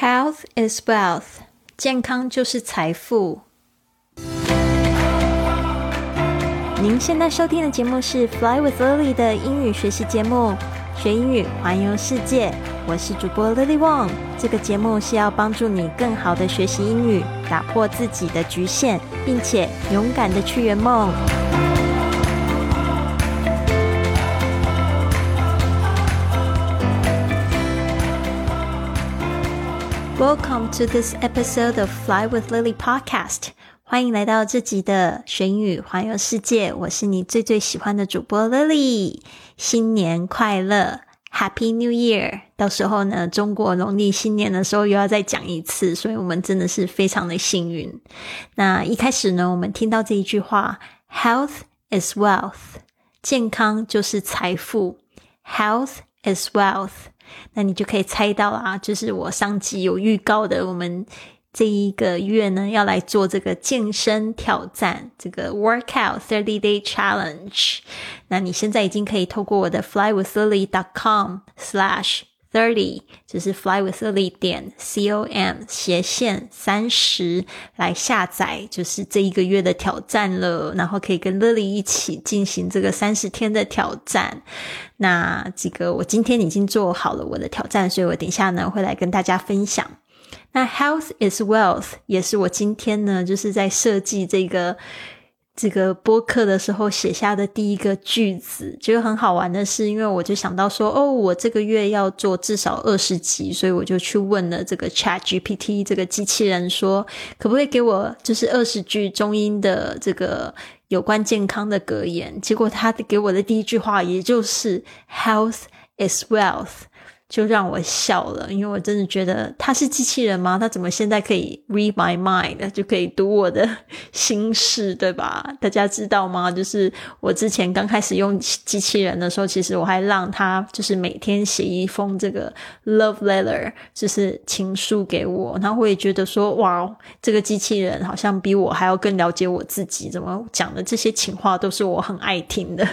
Health is wealth，健康就是财富。您现在收听的节目是《Fly with Lily》的英语学习节目，学英语环游世界。我是主播 Lily Wong。这个节目是要帮助你更好的学习英语，打破自己的局限，并且勇敢的去圆梦。Welcome to this episode of Fly with Lily podcast。欢迎来到这集的学英语环游世界。我是你最最喜欢的主播 Lily。新年快乐，Happy New Year！到时候呢，中国农历新年的时候又要再讲一次，所以我们真的是非常的幸运。那一开始呢，我们听到这一句话：Health is wealth，健康就是财富。Health is wealth。 那你就可以猜到啦，就是我上集有预告的，我们这一个月呢要来做这个健身挑战，这个 workout thirty day challenge。那你现在已经可以透过我的 flywithlily dot com slash thirty，就是 flywithlily 点 com 斜线三十来下载，就是这一个月的挑战了。然后可以跟 Lily 一起进行这个三十天的挑战。那这个我今天已经做好了我的挑战，所以我等一下呢会来跟大家分享。那 Health is wealth 也是我今天呢就是在设计这个这个播客的时候写下的第一个句子。觉得很好玩的是，因为我就想到说，哦，我这个月要做至少二十集，所以我就去问了这个 Chat GPT 这个机器人，说可不可以给我就是二十句中英的这个。有关健康的格言，结果他给我的第一句话，也就是 “Health is wealth”。就让我笑了，因为我真的觉得他是机器人吗？他怎么现在可以 read my mind，就可以读我的 心事，对吧？大家知道吗？就是我之前刚开始用机器人的时候，其实我还让他就是每天写一封这个 love letter，就是情书给我。然后我也觉得说，哇，这个机器人好像比我还要更了解我自己，怎么讲的这些情话都是我很爱听的。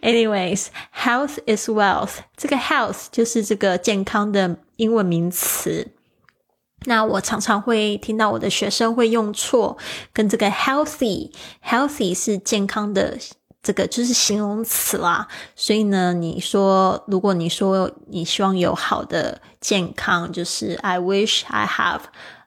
Anyways, health is wealth。这个 health 就是这个健康的英文名词。那我常常会听到我的学生会用错，跟这个 healthy，healthy 是健康的，这个就是形容词啦。所以呢，你说如果你说你希望有好的健康，就是 I wish I have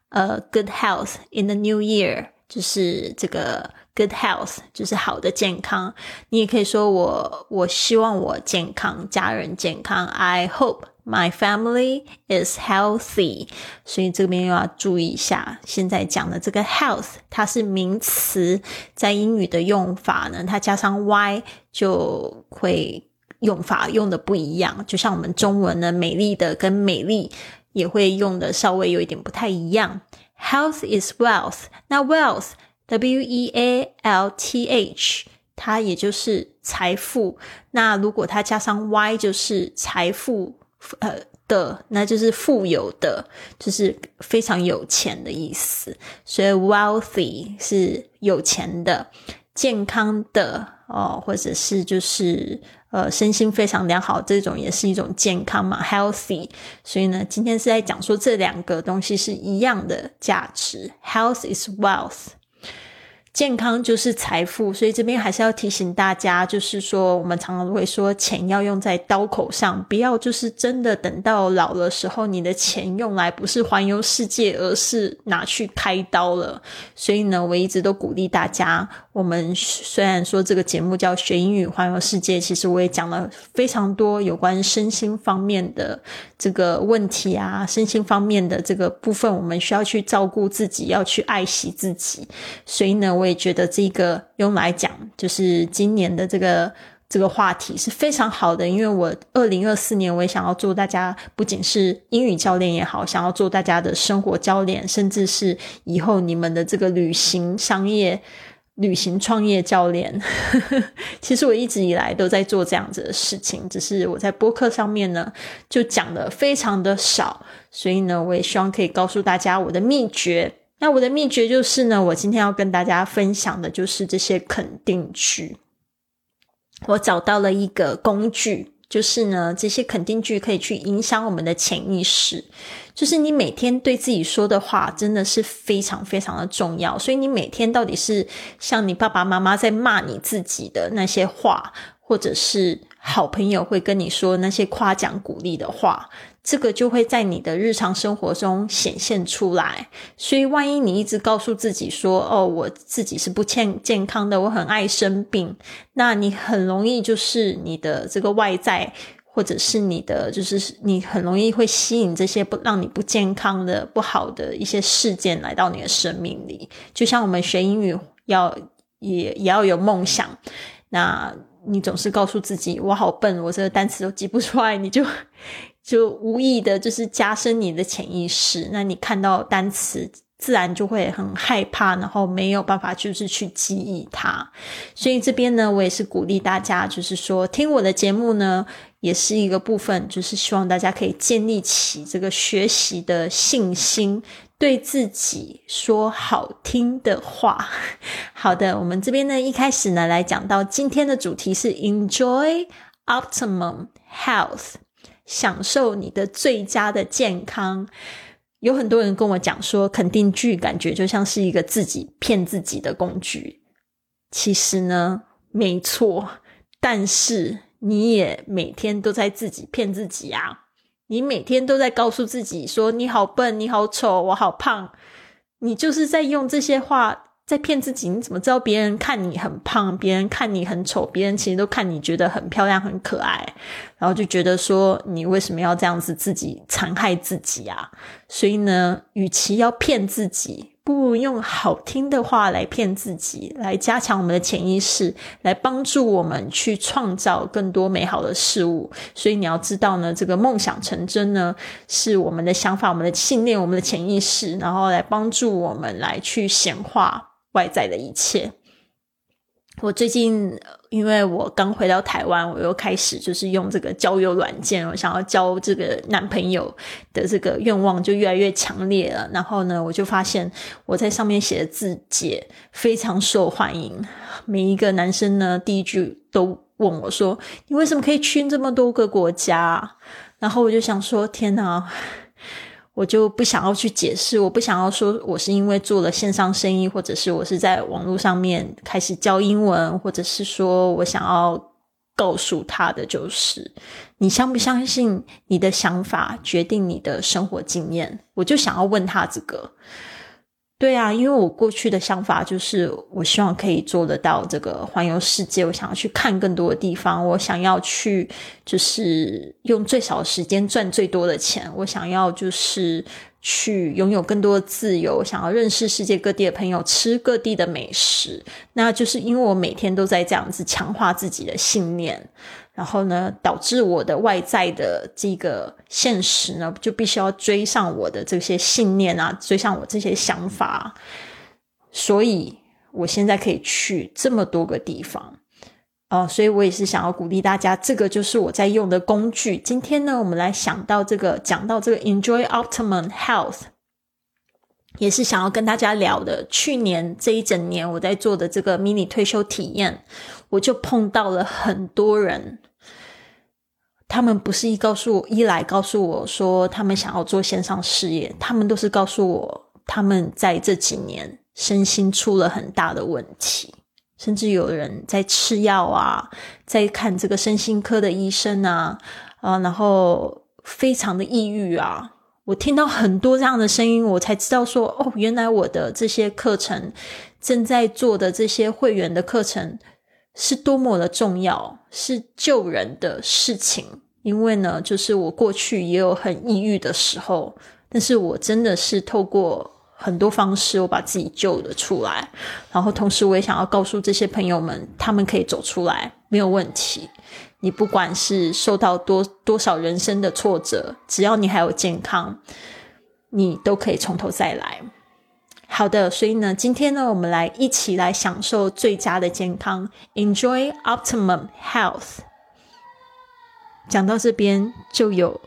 a good health in the new year，就是这个。Good health 就是好的健康，你也可以说我我希望我健康，家人健康。I hope my family is healthy。所以这边又要注意一下，现在讲的这个 health 它是名词，在英语的用法呢，它加上 y 就会用法用的不一样。就像我们中文呢，美丽的跟美丽也会用的稍微有一点不太一样。Health is wealth，那 wealth。W E A L T H，它也就是财富。那如果它加上 Y，就是财富呃的，那就是富有的，就是非常有钱的意思。所以 wealthy 是有钱的、健康的哦，或者是就是呃身心非常良好，这种也是一种健康嘛，healthy。所以呢，今天是在讲说这两个东西是一样的价值，health is wealth。健康就是财富，所以这边还是要提醒大家，就是说，我们常常会说，钱要用在刀口上，不要就是真的等到老的时候，你的钱用来不是环游世界，而是拿去开刀了。所以呢，我一直都鼓励大家，我们虽然说这个节目叫学英语环游世界，其实我也讲了非常多有关身心方面的这个问题啊，身心方面的这个部分，我们需要去照顾自己，要去爱惜自己。所以呢，我。也觉得这个用来讲，就是今年的这个这个话题是非常好的，因为我二零二四年我也想要做大家，不仅是英语教练也好，想要做大家的生活教练，甚至是以后你们的这个旅行、商业、旅行创业教练。其实我一直以来都在做这样子的事情，只是我在播客上面呢就讲的非常的少，所以呢，我也希望可以告诉大家我的秘诀。那我的秘诀就是呢，我今天要跟大家分享的就是这些肯定句。我找到了一个工具，就是呢，这些肯定句可以去影响我们的潜意识。就是你每天对自己说的话，真的是非常非常的重要。所以你每天到底是像你爸爸妈妈在骂你自己的那些话，或者是好朋友会跟你说那些夸奖鼓励的话，这个就会在你的日常生活中显现出来。所以，万一你一直告诉自己说：“哦，我自己是不健健康的，我很爱生病。”那你很容易就是你的这个外在。或者是你的，就是你很容易会吸引这些不让你不健康的、不好的一些事件来到你的生命里。就像我们学英语，要也也要有梦想。那你总是告诉自己我好笨，我这个单词都记不出来，你就就无意的，就是加深你的潜意识。那你看到单词。自然就会很害怕，然后没有办法就是去记忆它。所以这边呢，我也是鼓励大家，就是说听我的节目呢，也是一个部分，就是希望大家可以建立起这个学习的信心，对自己说好听的话。好的，我们这边呢，一开始呢来讲到今天的主题是 Enjoy Optimum Health，享受你的最佳的健康。有很多人跟我讲说，肯定句感觉就像是一个自己骗自己的工具。其实呢，没错，但是你也每天都在自己骗自己啊！你每天都在告诉自己说你好笨，你好丑，我好胖。你就是在用这些话。在骗自己？你怎么知道别人看你很胖，别人看你很丑，别人其实都看你觉得很漂亮、很可爱，然后就觉得说你为什么要这样子自己残害自己啊？所以呢，与其要骗自己，不如用好听的话来骗自己，来加强我们的潜意识，来帮助我们去创造更多美好的事物。所以你要知道呢，这个梦想成真呢，是我们的想法、我们的信念、我们的潜意识，然后来帮助我们来去显化。外在的一切。我最近因为我刚回到台湾，我又开始就是用这个交友软件，我想要交这个男朋友的这个愿望就越来越强烈了。然后呢，我就发现我在上面写的字节非常受欢迎，每一个男生呢第一句都问我说：“你为什么可以去这么多个国家？”然后我就想说：“天哪！”我就不想要去解释，我不想要说我是因为做了线上生意，或者是我是在网络上面开始教英文，或者是说我想要告诉他的就是，你相不相信你的想法决定你的生活经验？我就想要问他这个。对啊，因为我过去的想法就是，我希望可以做得到这个环游世界。我想要去看更多的地方，我想要去就是用最少的时间赚最多的钱。我想要就是去拥有更多的自由，想要认识世界各地的朋友，吃各地的美食。那就是因为我每天都在这样子强化自己的信念。然后呢，导致我的外在的这个现实呢，就必须要追上我的这些信念啊，追上我这些想法。所以我现在可以去这么多个地方，哦，所以我也是想要鼓励大家，这个就是我在用的工具。今天呢，我们来想到这个，讲到这个 Enjoy Optimum Health，也是想要跟大家聊的。去年这一整年我在做的这个迷你退休体验，我就碰到了很多人。他们不是一告诉我一来告诉我说他们想要做线上事业，他们都是告诉我他们在这几年身心出了很大的问题，甚至有人在吃药啊，在看这个身心科的医生啊，啊，然后非常的抑郁啊。我听到很多这样的声音，我才知道说哦，原来我的这些课程正在做的这些会员的课程。是多么的重要，是救人的事情。因为呢，就是我过去也有很抑郁的时候，但是我真的是透过很多方式，我把自己救了出来。然后同时，我也想要告诉这些朋友们，他们可以走出来，没有问题。你不管是受到多多少人生的挫折，只要你还有健康，你都可以从头再来。好的，所以呢，今天呢，我们来一起来享受最佳的健康，Enjoy Optimum Health。讲到这边，就有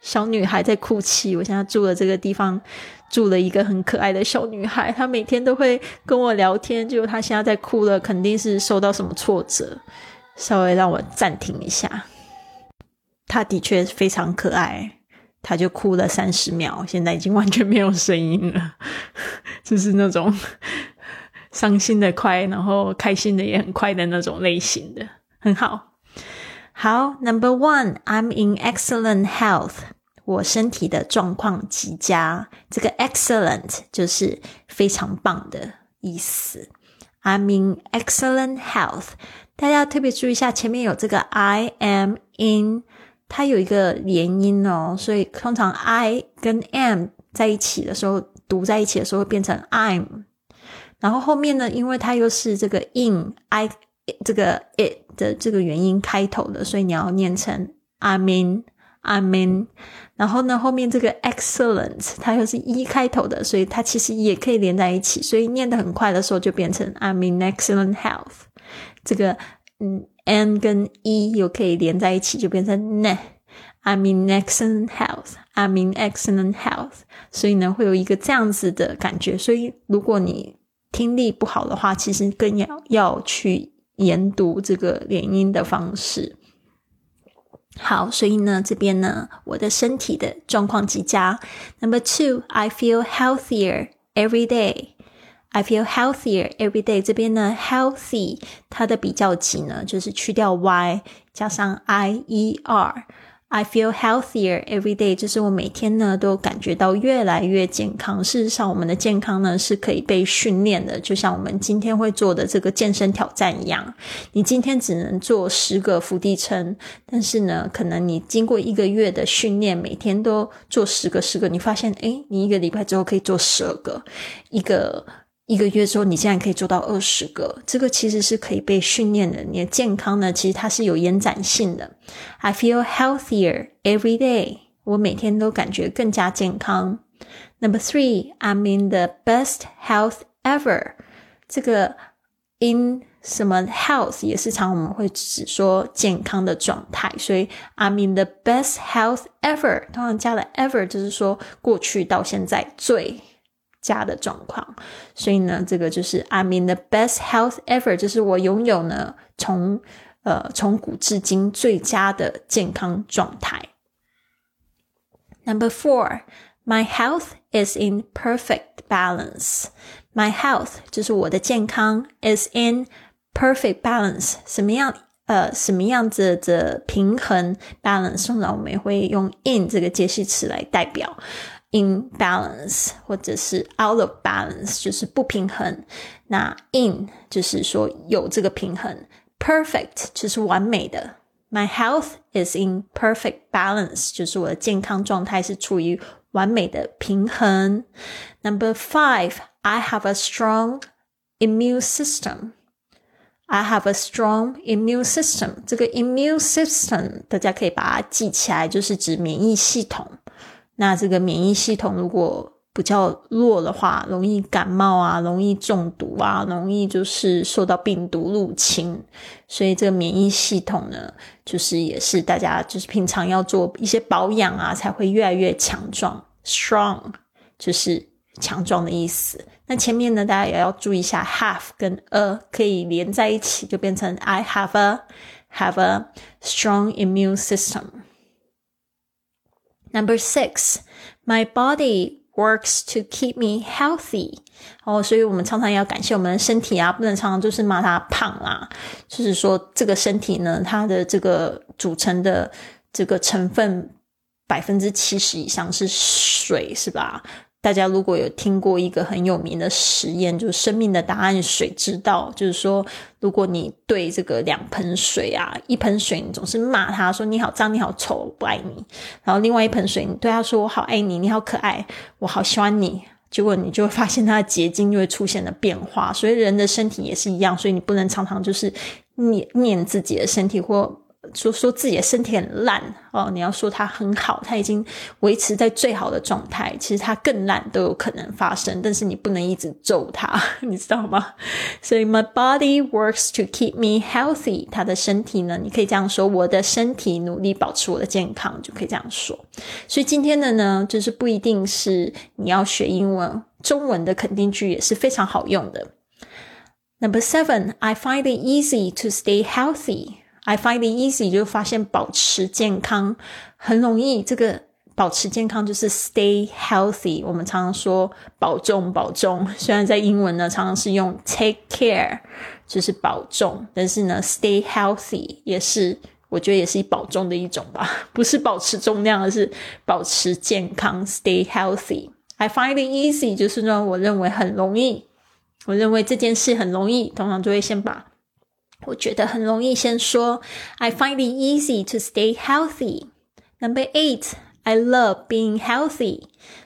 小女孩在哭泣。我现在住的这个地方，住了一个很可爱的小女孩，她每天都会跟我聊天。就她现在在哭了，肯定是受到什么挫折。稍微让我暂停一下。她的确非常可爱，她就哭了三十秒，现在已经完全没有声音了，就是那种伤心的快，然后开心的也很快的那种类型的，很好。好，Number one，I'm in excellent health，我身体的状况极佳。这个 excellent 就是非常棒的意思。I'm in excellent health，大家特别注意一下，前面有这个 I am in。它有一个连音哦，所以通常 I 跟 am 在一起的时候，读在一起的时候会变成 I'm，然后后面呢，因为它又是这个 in I 这个 it 的这个元音开头的，所以你要念成 I'm in I'm in，然后呢，后面这个 excellent 它又是 e 开头的，所以它其实也可以连在一起，所以念得很快的时候就变成 I'm in excellent health，这个嗯。n 跟 e 又可以连在一起，就变成 ne。I'm in excellent health. I'm in excellent health. 所以呢，会有一个这样子的感觉。所以，如果你听力不好的话，其实更要要去研读这个连音的方式。好，所以呢，这边呢，我的身体的状况极佳。Number two, I feel healthier every day. I feel healthier every day。这边呢，healthy 它的比较级呢，就是去掉 y 加上 i e r。I feel healthier every day，就是我每天呢都感觉到越来越健康。事实上，我们的健康呢是可以被训练的，就像我们今天会做的这个健身挑战一样。你今天只能做十个伏地撑，但是呢，可能你经过一个月的训练，每天都做十个、十个，你发现，诶，你一个礼拜之后可以做十二个，一个。一个月之后，你竟然可以做到二十个，这个其实是可以被训练的。你的健康呢，其实它是有延展性的。I feel healthier every day，我每天都感觉更加健康。Number three，I'm in the best health ever。这个 in 什么 health 也是常我们会只说健康的状态，所以 I'm in the best health ever，通常加了 ever 就是说过去到现在最。家的状况，所以呢，这个就是 I'm in the best health ever，就是我拥有呢从呃从古至今最佳的健康状态。Number four, my health is in perfect balance. My health 就是我的健康 is in perfect balance，什么样呃什么样子的平衡 balance，通常我们会用 in 这个介系词来代表。 in balance 或者是 out of balance 就是不平衡，那 in 就是说有这个平衡，perfect 就是完美的。My health is in perfect balance，就是我的健康状态是处于完美的平衡。Number five, I have a strong immune system. I have a strong immune system. 这个 immune system 大家可以把它记起来，就是指免疫系统。 那这个免疫系统如果比较弱的话，容易感冒啊，容易中毒啊，容易就是受到病毒入侵。所以这个免疫系统呢，就是也是大家就是平常要做一些保养啊，才会越来越强壮。Strong 就是强壮的意思。那前面呢，大家也要注意一下，have 跟 a 可以连在一起，就变成 I have a have a strong immune system。Number six, my body works to keep me healthy. 哦，所以我们常常要感谢我们的身体啊，不能常常就是骂它胖啊。就是说，这个身体呢，它的这个组成的这个成分百分之七十以上是水，是吧？大家如果有听过一个很有名的实验，就是生命的答案水之道，就是说，如果你对这个两盆水啊，一盆水你总是骂他说你好脏，你好丑，不爱你；然后另外一盆水你对他说我好爱你，你好可爱，我好喜欢你，结果你就会发现它的结晶就会出现了变化。所以人的身体也是一样，所以你不能常常就是念念自己的身体或。说说自己的身体很烂哦，你要说他很好，他已经维持在最好的状态，其实他更烂都有可能发生，但是你不能一直咒他，你知道吗？所以 my body works to keep me healthy，他的身体呢，你可以这样说，我的身体努力保持我的健康，就可以这样说。所以今天的呢，就是不一定是你要学英文，中文的肯定句也是非常好用的。Number seven, I find it easy to stay healthy. I find it easy 就发现保持健康很容易。这个保持健康就是 stay healthy。我们常常说保重保重，虽然在英文呢常常是用 take care，就是保重，但是呢 stay healthy 也是我觉得也是保重的一种吧，不是保持重量，而是保持健康 stay healthy。I find it easy 就是呢，我认为很容易，我认为这件事很容易，通常就会先把。我觉得很容易先说，I find it easy to stay healthy. Number eight, I love being healthy.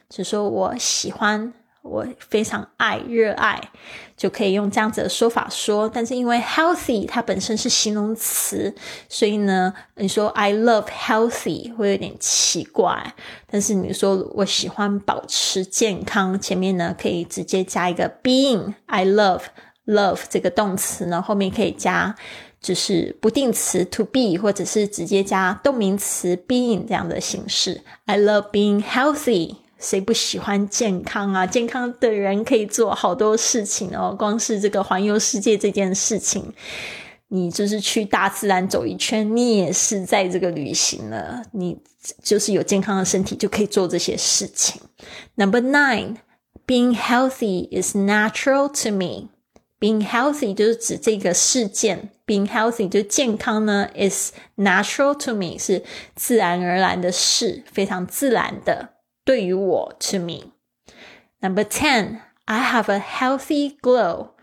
就说我喜欢，我非常爱、热爱，就可以用这样子的说法说。但是因为 healthy 它本身是形容词，所以呢，你说 I love healthy 会有点奇怪。但是你说我喜欢保持健康，前面呢可以直接加一个 being. I love. Love 这个动词呢，后面可以加就是不定词 to be，或者是直接加动名词 being 这样的形式。I love being healthy，谁不喜欢健康啊？健康的人可以做好多事情哦。光是这个环游世界这件事情，你就是去大自然走一圈，你也是在这个旅行了。你就是有健康的身体，就可以做这些事情。Number nine，being healthy is natural to me。Being healthy 就是指这个事件，being healthy 就健康呢，is natural to me 是自然而然的事，非常自然的对于我 to me。Number ten, I have a healthy glow.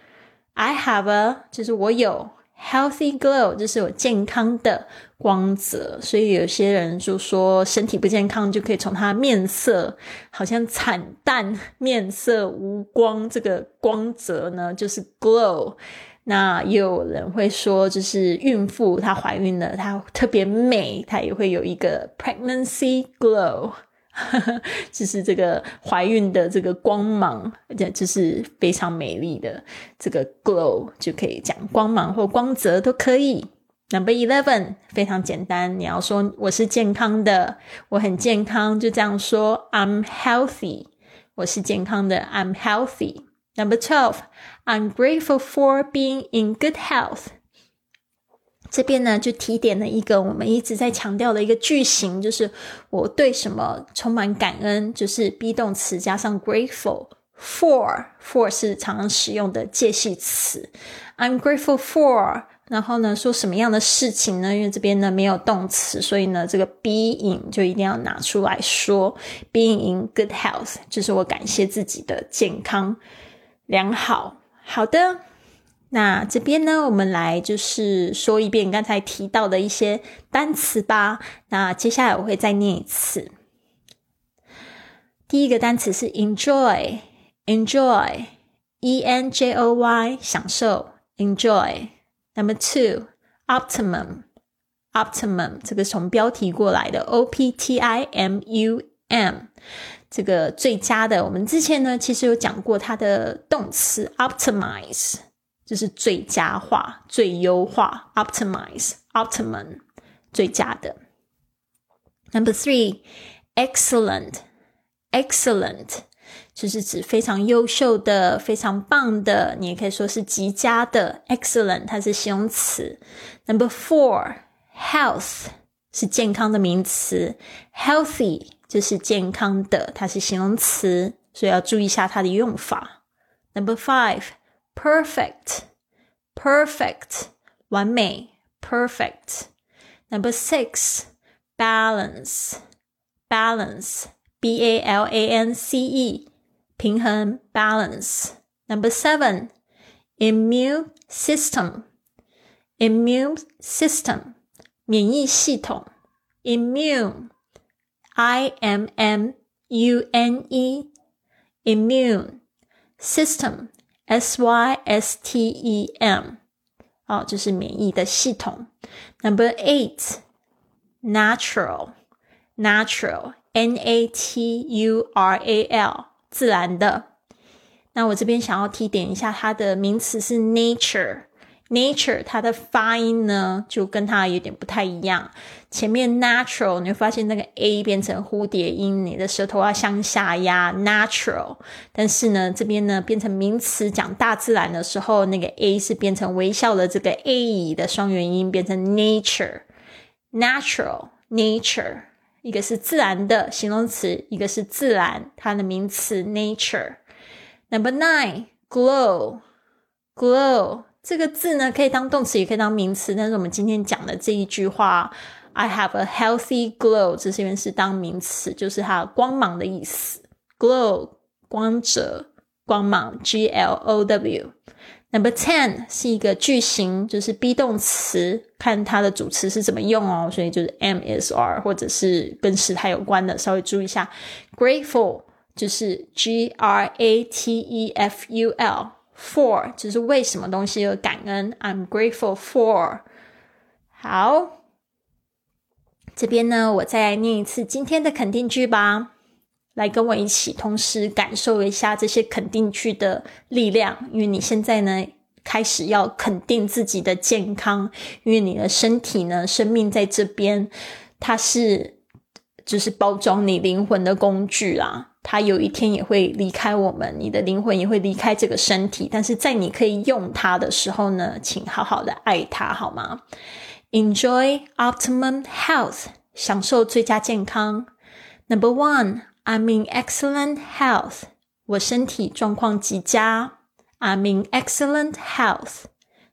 I have a 就是我有 healthy glow 就是有健康的光泽，所以有些人就说身体不健康就可以从他面色好像惨淡、面色无光这个光泽呢，就是 glow。那也有人会说，就是孕妇她怀孕了，她特别美，她也会有一个 pregnancy glow。就是这个怀孕的这个光芒，这就是非常美丽的这个 glow，就可以讲光芒或光泽都可以。Number eleven 非常简单，你要说我是健康的，我很健康，就这样说 I'm healthy，我是健康的 I'm healthy。Number twelve I'm grateful for being in good health。这边呢，就提点了一个我们一直在强调的一个句型，就是我对什么充满感恩，就是 be 动词加上 grateful for for 是常常使用的介系词。I'm grateful for，然后呢，说什么样的事情呢？因为这边呢没有动词，所以呢，这个 being 就一定要拿出来说。Being in good health，就是我感谢自己的健康良好。好的。那这边呢，我们来就是说一遍刚才提到的一些单词吧。那接下来我会再念一次。第一个单词是 enjoy，enjoy，e n j o y，享受，enjoy。Number two，optimum，optimum，这个从标题过来的，o p t i m u m，这个最佳的。我们之前呢，其实有讲过它的动词 optimize。就是最佳化、最优化，optimize、optimum，最佳的。Number three, excellent, excellent，就是指非常优秀的、非常棒的，你也可以说是极佳的。excellent 它是形容词。Number four, health 是健康的名词，healthy 就是健康的，它是形容词，所以要注意一下它的用法。Number five. perfect, perfect, 完美 perfect. Number six, balance, balance, B A L A N C E, 平衡 balance. Number seven, immune system, immune system, 免疫系统 immune, I M M U N E, immune system S Y S T E M，哦，就是免疫的系统。Number eight, natural, natural, N A T U R A L，自然的。那我这边想要提点一下，它的名词是 nature。nature 它的发音呢就跟它有点不太一样。前面 natural 你会发现那个 a 变成蝴蝶音，你的舌头要向下压 natural。但是呢，这边呢变成名词讲大自然的时候，那个 a 是变成微笑的这个 a 的双元音，变成 nature natural nature。一个是自然的形容词，一个是自然它的名词 nature。Number nine glow glow 这个字呢，可以当动词，也可以当名词。但是我们今天讲的这一句话，I have a healthy glow，这边是当名词，就是它光芒的意思。glow 光泽、光芒，G L O W。Number ten 是一个句型，就是 be 动词，看它的主词是怎么用哦。所以就是 am is are，或者是跟时态有关的，稍微注意一下。Grateful 就是 G R A T E F U L，for 就是为什么东西而感恩。I'm grateful for。好，这边呢，我再来念一次今天的肯定句吧。来跟我一起，同时感受一下这些肯定句的力量。因为你现在呢，开始要肯定自己的健康，因为你的身体呢，生命在这边，它是就是包装你灵魂的工具啦。它有一天也会离开我们，你的灵魂也会离开这个身体。但是在你可以用它的时候呢，请好好的爱它，好吗 ？Enjoy optimum health，享受最佳健康。Number one。I'm in excellent health. 我身体状况极佳。I'm in excellent health.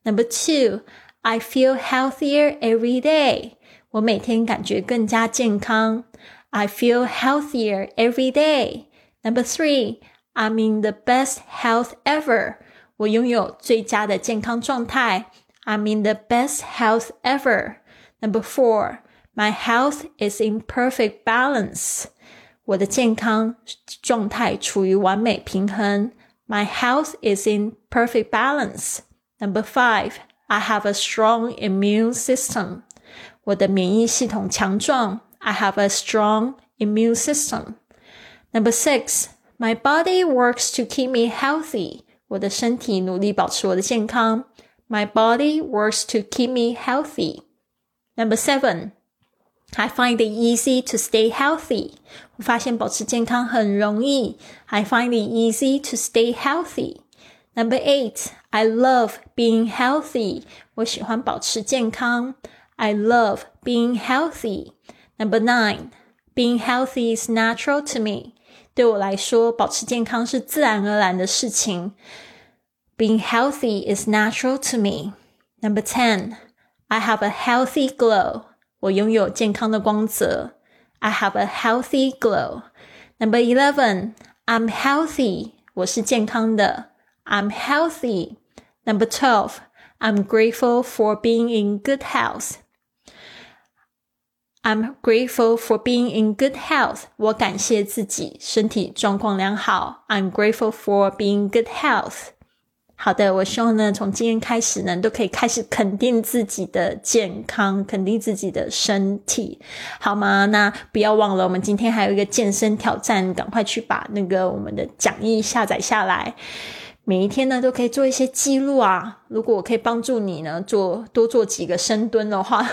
Number two, I feel healthier every day. 我每天感觉更加健康。I feel healthier every day. Number three, I'm in the best health ever. 我拥有最佳的健康状态。 I'm in the best health ever. Number four, my health is in perfect balance. 我的健康状态处于完美平衡。My health is in perfect balance. Number five, I have a strong immune system. 我的免疫系统强壮。I have a strong immune system. Number six, my body works to keep me healthy. 我的身体努力保持我的健康。 My body works to keep me healthy. Number seven, I find it easy to stay healthy. 我发现保持健康很容易。I find it easy to stay healthy. Number eight, I love being healthy. 我喜欢保持健康。I love being healthy. Number nine, being healthy is natural to me. 对我来说，保持健康是自然而然的事情。 Being healthy is natural to me. Number ten, I have a healthy glow. 我拥有健康的光泽。I have a healthy glow. Number eleven, I'm healthy. 我是健康的。I'm healthy. Number twelve, I'm grateful for being in good health. I'm grateful for being in good health. 我感谢自己身体状况良好。I'm grateful for being good health. 好的，我希望呢，从今天开始呢，都可以开始肯定自己的健康，肯定自己的身体，好吗？那不要忘了，我们今天还有一个健身挑战，赶快去把那个我们的讲义下载下来，每一天呢都可以做一些记录啊。如果我可以帮助你呢，做多做几个深蹲的话，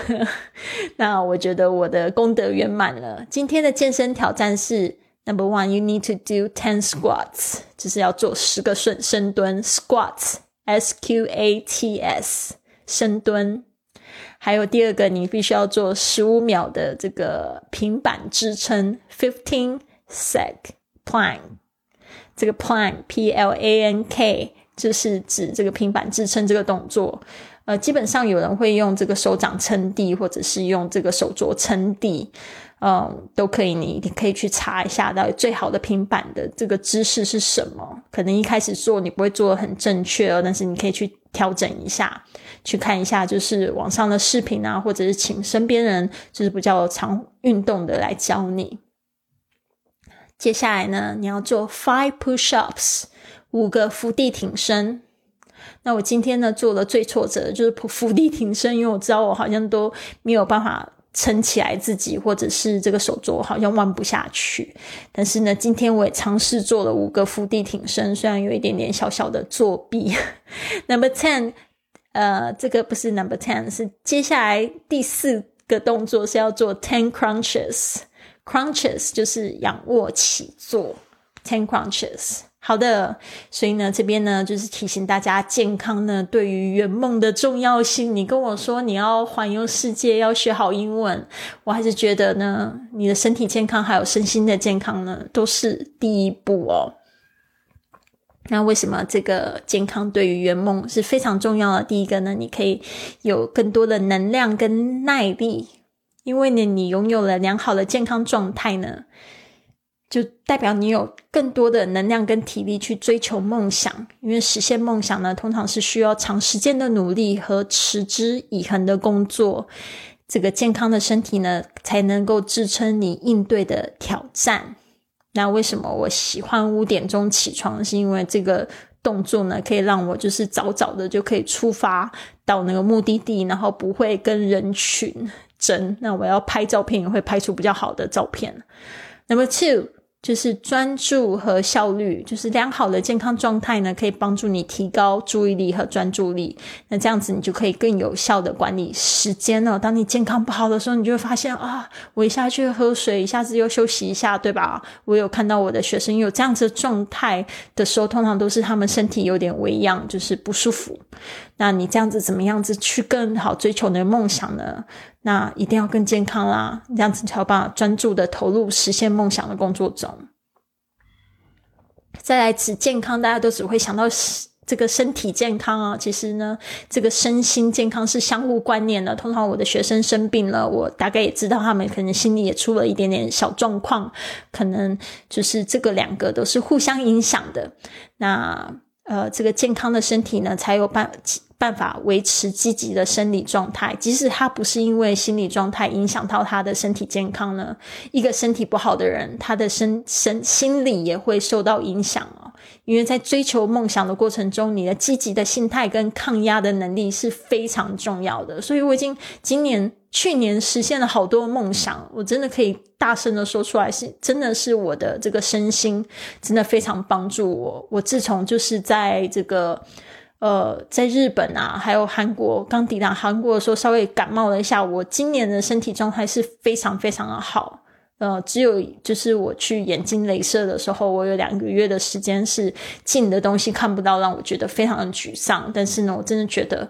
那我觉得我的功德圆满了。今天的健身挑战是。Number one, you need to do ten squats，就是要做十个深深蹲，squats，s q a t s，深蹲。还有第二个，你必须要做十五秒的这个平板支撑，fifteen sec plank。这个 plank，p l a n k，就是指这个平板支撑这个动作。呃，基本上有人会用这个手掌撑地，或者是用这个手镯撑地。嗯，都可以，你可以去查一下，到底最好的平板的这个姿势是什么？可能一开始做你不会做的很正确哦，但是你可以去调整一下，去看一下，就是网上的视频啊，或者是请身边人，就是比较常运动的来教你。接下来呢，你要做 five push-ups，五个伏地挺身。那我今天呢做了最挫折的就是伏地挺身，因为我知道我好像都没有办法。撑起来自己，或者是这个手镯好像弯不下去。但是呢，今天我也尝试做了五个伏地挺身，虽然有一点点小小的作弊。Number ten，呃，这个不是 number ten，是接下来第四个动作是要做 ten crunches，crunches 就是仰卧起坐，ten crunches。好的，所以呢，这边呢就是提醒大家，健康呢对于圆梦的重要性。你跟我说你要环游世界，要学好英文，我还是觉得呢，你的身体健康还有身心的健康呢，都是第一步哦。那为什么这个健康对于圆梦是非常重要的？第一个呢，你可以有更多的能量跟耐力，因为呢，你拥有了良好的健康状态呢。就代表你有更多的能量跟体力去追求梦想，因为实现梦想呢，通常是需要长时间的努力和持之以恒的工作。这个健康的身体呢，才能够支撑你应对的挑战。那为什么我喜欢五点钟起床？是因为这个动作呢，可以让我就是早早的就可以出发到那个目的地，然后不会跟人群争。那我要拍照片也会拍出比较好的照片。Number two。就是专注和效率，就是良好的健康状态呢，可以帮助你提高注意力和专注力。那这样子，你就可以更有效的管理时间了。当你健康不好的时候，你就会发现啊，我一下去喝水，一下子又休息一下，对吧？我有看到我的学生有这样子的状态的时候，通常都是他们身体有点微恙，就是不舒服。那你这样子怎么样子去更好追求你的梦想呢？那一定要更健康啦，这样子才有办法专注的投入实现梦想的工作中。再来指健康，大家都只会想到这个身体健康啊，其实呢，这个身心健康是相互关联的。通常我的学生生病了，我大概也知道他们可能心里也出了一点点小状况，可能就是这个两个都是互相影响的。那呃，这个健康的身体呢，才有办。办法维持积极的生理状态，即使他不是因为心理状态影响到他的身体健康呢？一个身体不好的人，他的身身心理也会受到影响哦。因为在追求梦想的过程中，你的积极的心态跟抗压的能力是非常重要的。所以我已经今年、去年实现了好多梦想，我真的可以大声的说出来，是真的是我的这个身心真的非常帮助我。我自从就是在这个。呃，在日本啊，还有韩国，刚抵达韩国的时候，稍微感冒了一下。我今年的身体状态是非常非常的好。呃，只有就是我去眼睛镭射的时候，我有两个月的时间是近的东西看不到，让我觉得非常的沮丧。但是呢，我真的觉得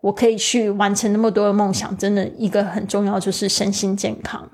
我可以去完成那么多的梦想，真的一个很重要就是身心健康。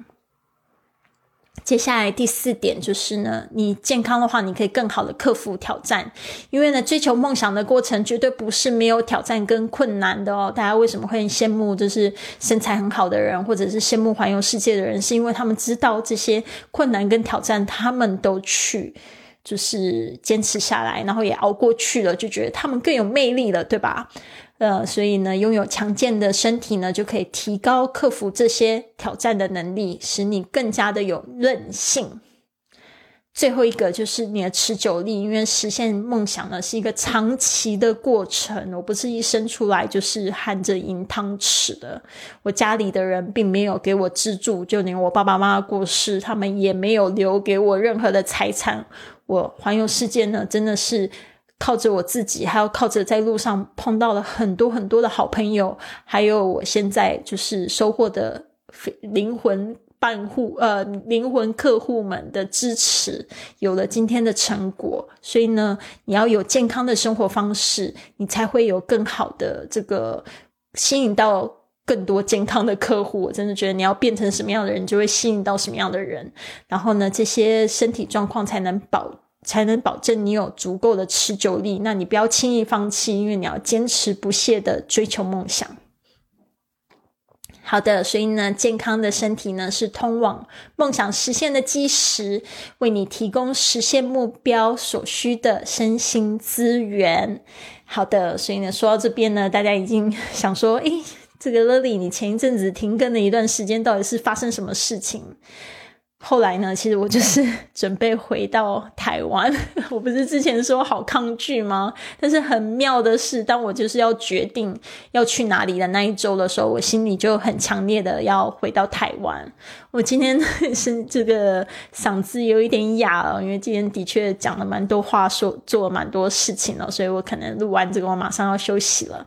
接下来第四点就是呢，你健康的话，你可以更好的克服挑战。因为呢，追求梦想的过程绝对不是没有挑战跟困难的哦。大家为什么会羡慕就是身材很好的人，或者是羡慕环游世界的人？是因为他们知道这些困难跟挑战，他们都去就是坚持下来，然后也熬过去了，就觉得他们更有魅力了，对吧？呃，所以呢，拥有强健的身体呢，就可以提高克服这些挑战的能力，使你更加的有韧性。最后一个就是你的持久力，因为实现梦想呢是一个长期的过程。我不是一生出来就是含着银汤匙的，我家里的人并没有给我资助，就连我爸爸妈妈过世，他们也没有留给我任何的财产。我环游世界呢，真的是。靠着我自己，还要靠着在路上碰到了很多很多的好朋友，还有我现在就是收获的灵魂伴户呃灵魂客户们的支持，有了今天的成果。所以呢，你要有健康的生活方式，你才会有更好的这个吸引到更多健康的客户。我真的觉得你要变成什么样的人，就会吸引到什么样的人。然后呢，这些身体状况才能保。才能保证你有足够的持久力。那你不要轻易放弃，因为你要坚持不懈的追求梦想。好的，所以呢，健康的身体呢是通往梦想实现的基石，为你提供实现目标所需的身心资源。好的，所以呢，说到这边呢，大家已经想说，诶，这个 Lily，你前一阵子停更的一段时间，到底是发生什么事情？后来呢？其实我就是 准备回到台湾。我不是之前说好抗拒吗？但是很妙的是，当我就是要决定要去哪里的那一周的时候，我心里就很强烈的要回到台湾。我今天是这个嗓子有一点哑了，因为今天的确讲了蛮多话，说做了蛮多事情了，所以我可能录完这个，我马上要休息了。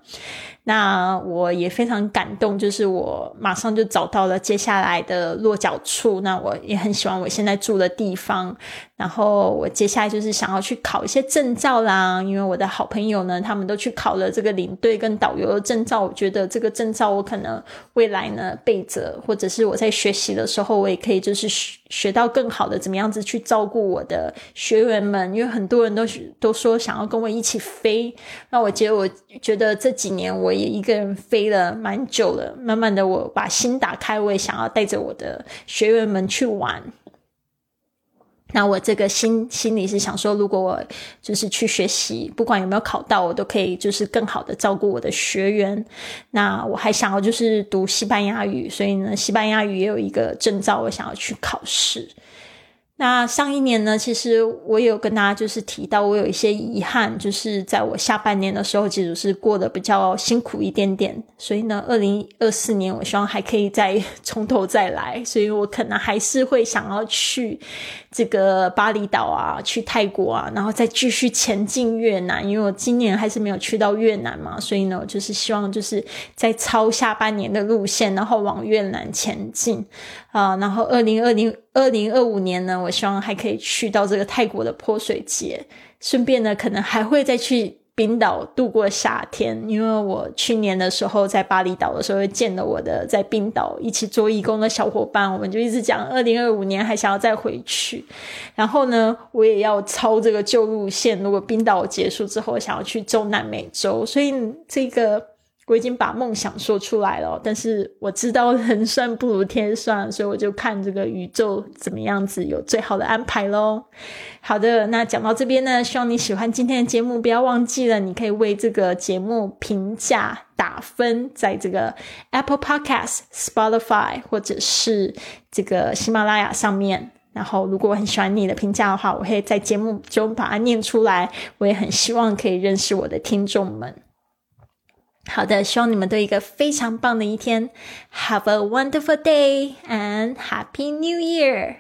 那我也非常感动，就是我马上就找到了接下来的落脚处。那我也很喜欢我现在住的地方。然后我接下来就是想要去考一些证照啦，因为我的好朋友呢，他们都去考了这个领队跟导游的证照。我觉得这个证照我可能未来呢备着，或者是我在学习的时候，我也可以就是学学到更好的怎么样子去照顾我的学员们。因为很多人都都说想要跟我一起飞，那我觉得我觉得这几年我也一个人飞了蛮久了，慢慢的我把心打开，我也想要带着我的学员们去玩。那我这个心心里是想说，如果我就是去学习，不管有没有考到，我都可以就是更好的照顾我的学员。那我还想要就是读西班牙语，所以呢，西班牙语也有一个证照，我想要去考试。那上一年呢，其实我有跟大家就是提到，我有一些遗憾，就是在我下半年的时候，其实是过得比较辛苦一点点。所以呢，二零二四年我希望还可以再 从头再来，所以我可能还是会想要去这个巴厘岛啊，去泰国啊，然后再继续前进越南，因为我今年还是没有去到越南嘛，所以呢，我就是希望就是在超下半年的路线，然后往越南前进啊，然后二零二零。二零二五年呢，我希望还可以去到这个泰国的泼水节，顺便呢，可能还会再去冰岛度过夏天。因为我去年的时候在巴厘岛的时候，见了我的在冰岛一起做义工的小伙伴，我们就一直讲二零二五年还想要再回去。然后呢，我也要抄这个旧路线，如果冰岛结束之后，想要去中南美洲，所以这个。我已经把梦想说出来了，但是我知道人算不如天算，所以我就看这个宇宙怎么样子有最好的安排喽。好的，那讲到这边呢，希望你喜欢今天的节目，不要忘记了，你可以为这个节目评价打分，在这个 Apple Podcast、Spotify 或者是这个喜马拉雅上面。然后，如果我很喜欢你的评价的话，我会在节目中把它念出来。我也很希望可以认识我的听众们。好的，希望你们都有一个非常棒的一天。Have a wonderful day and Happy New Year!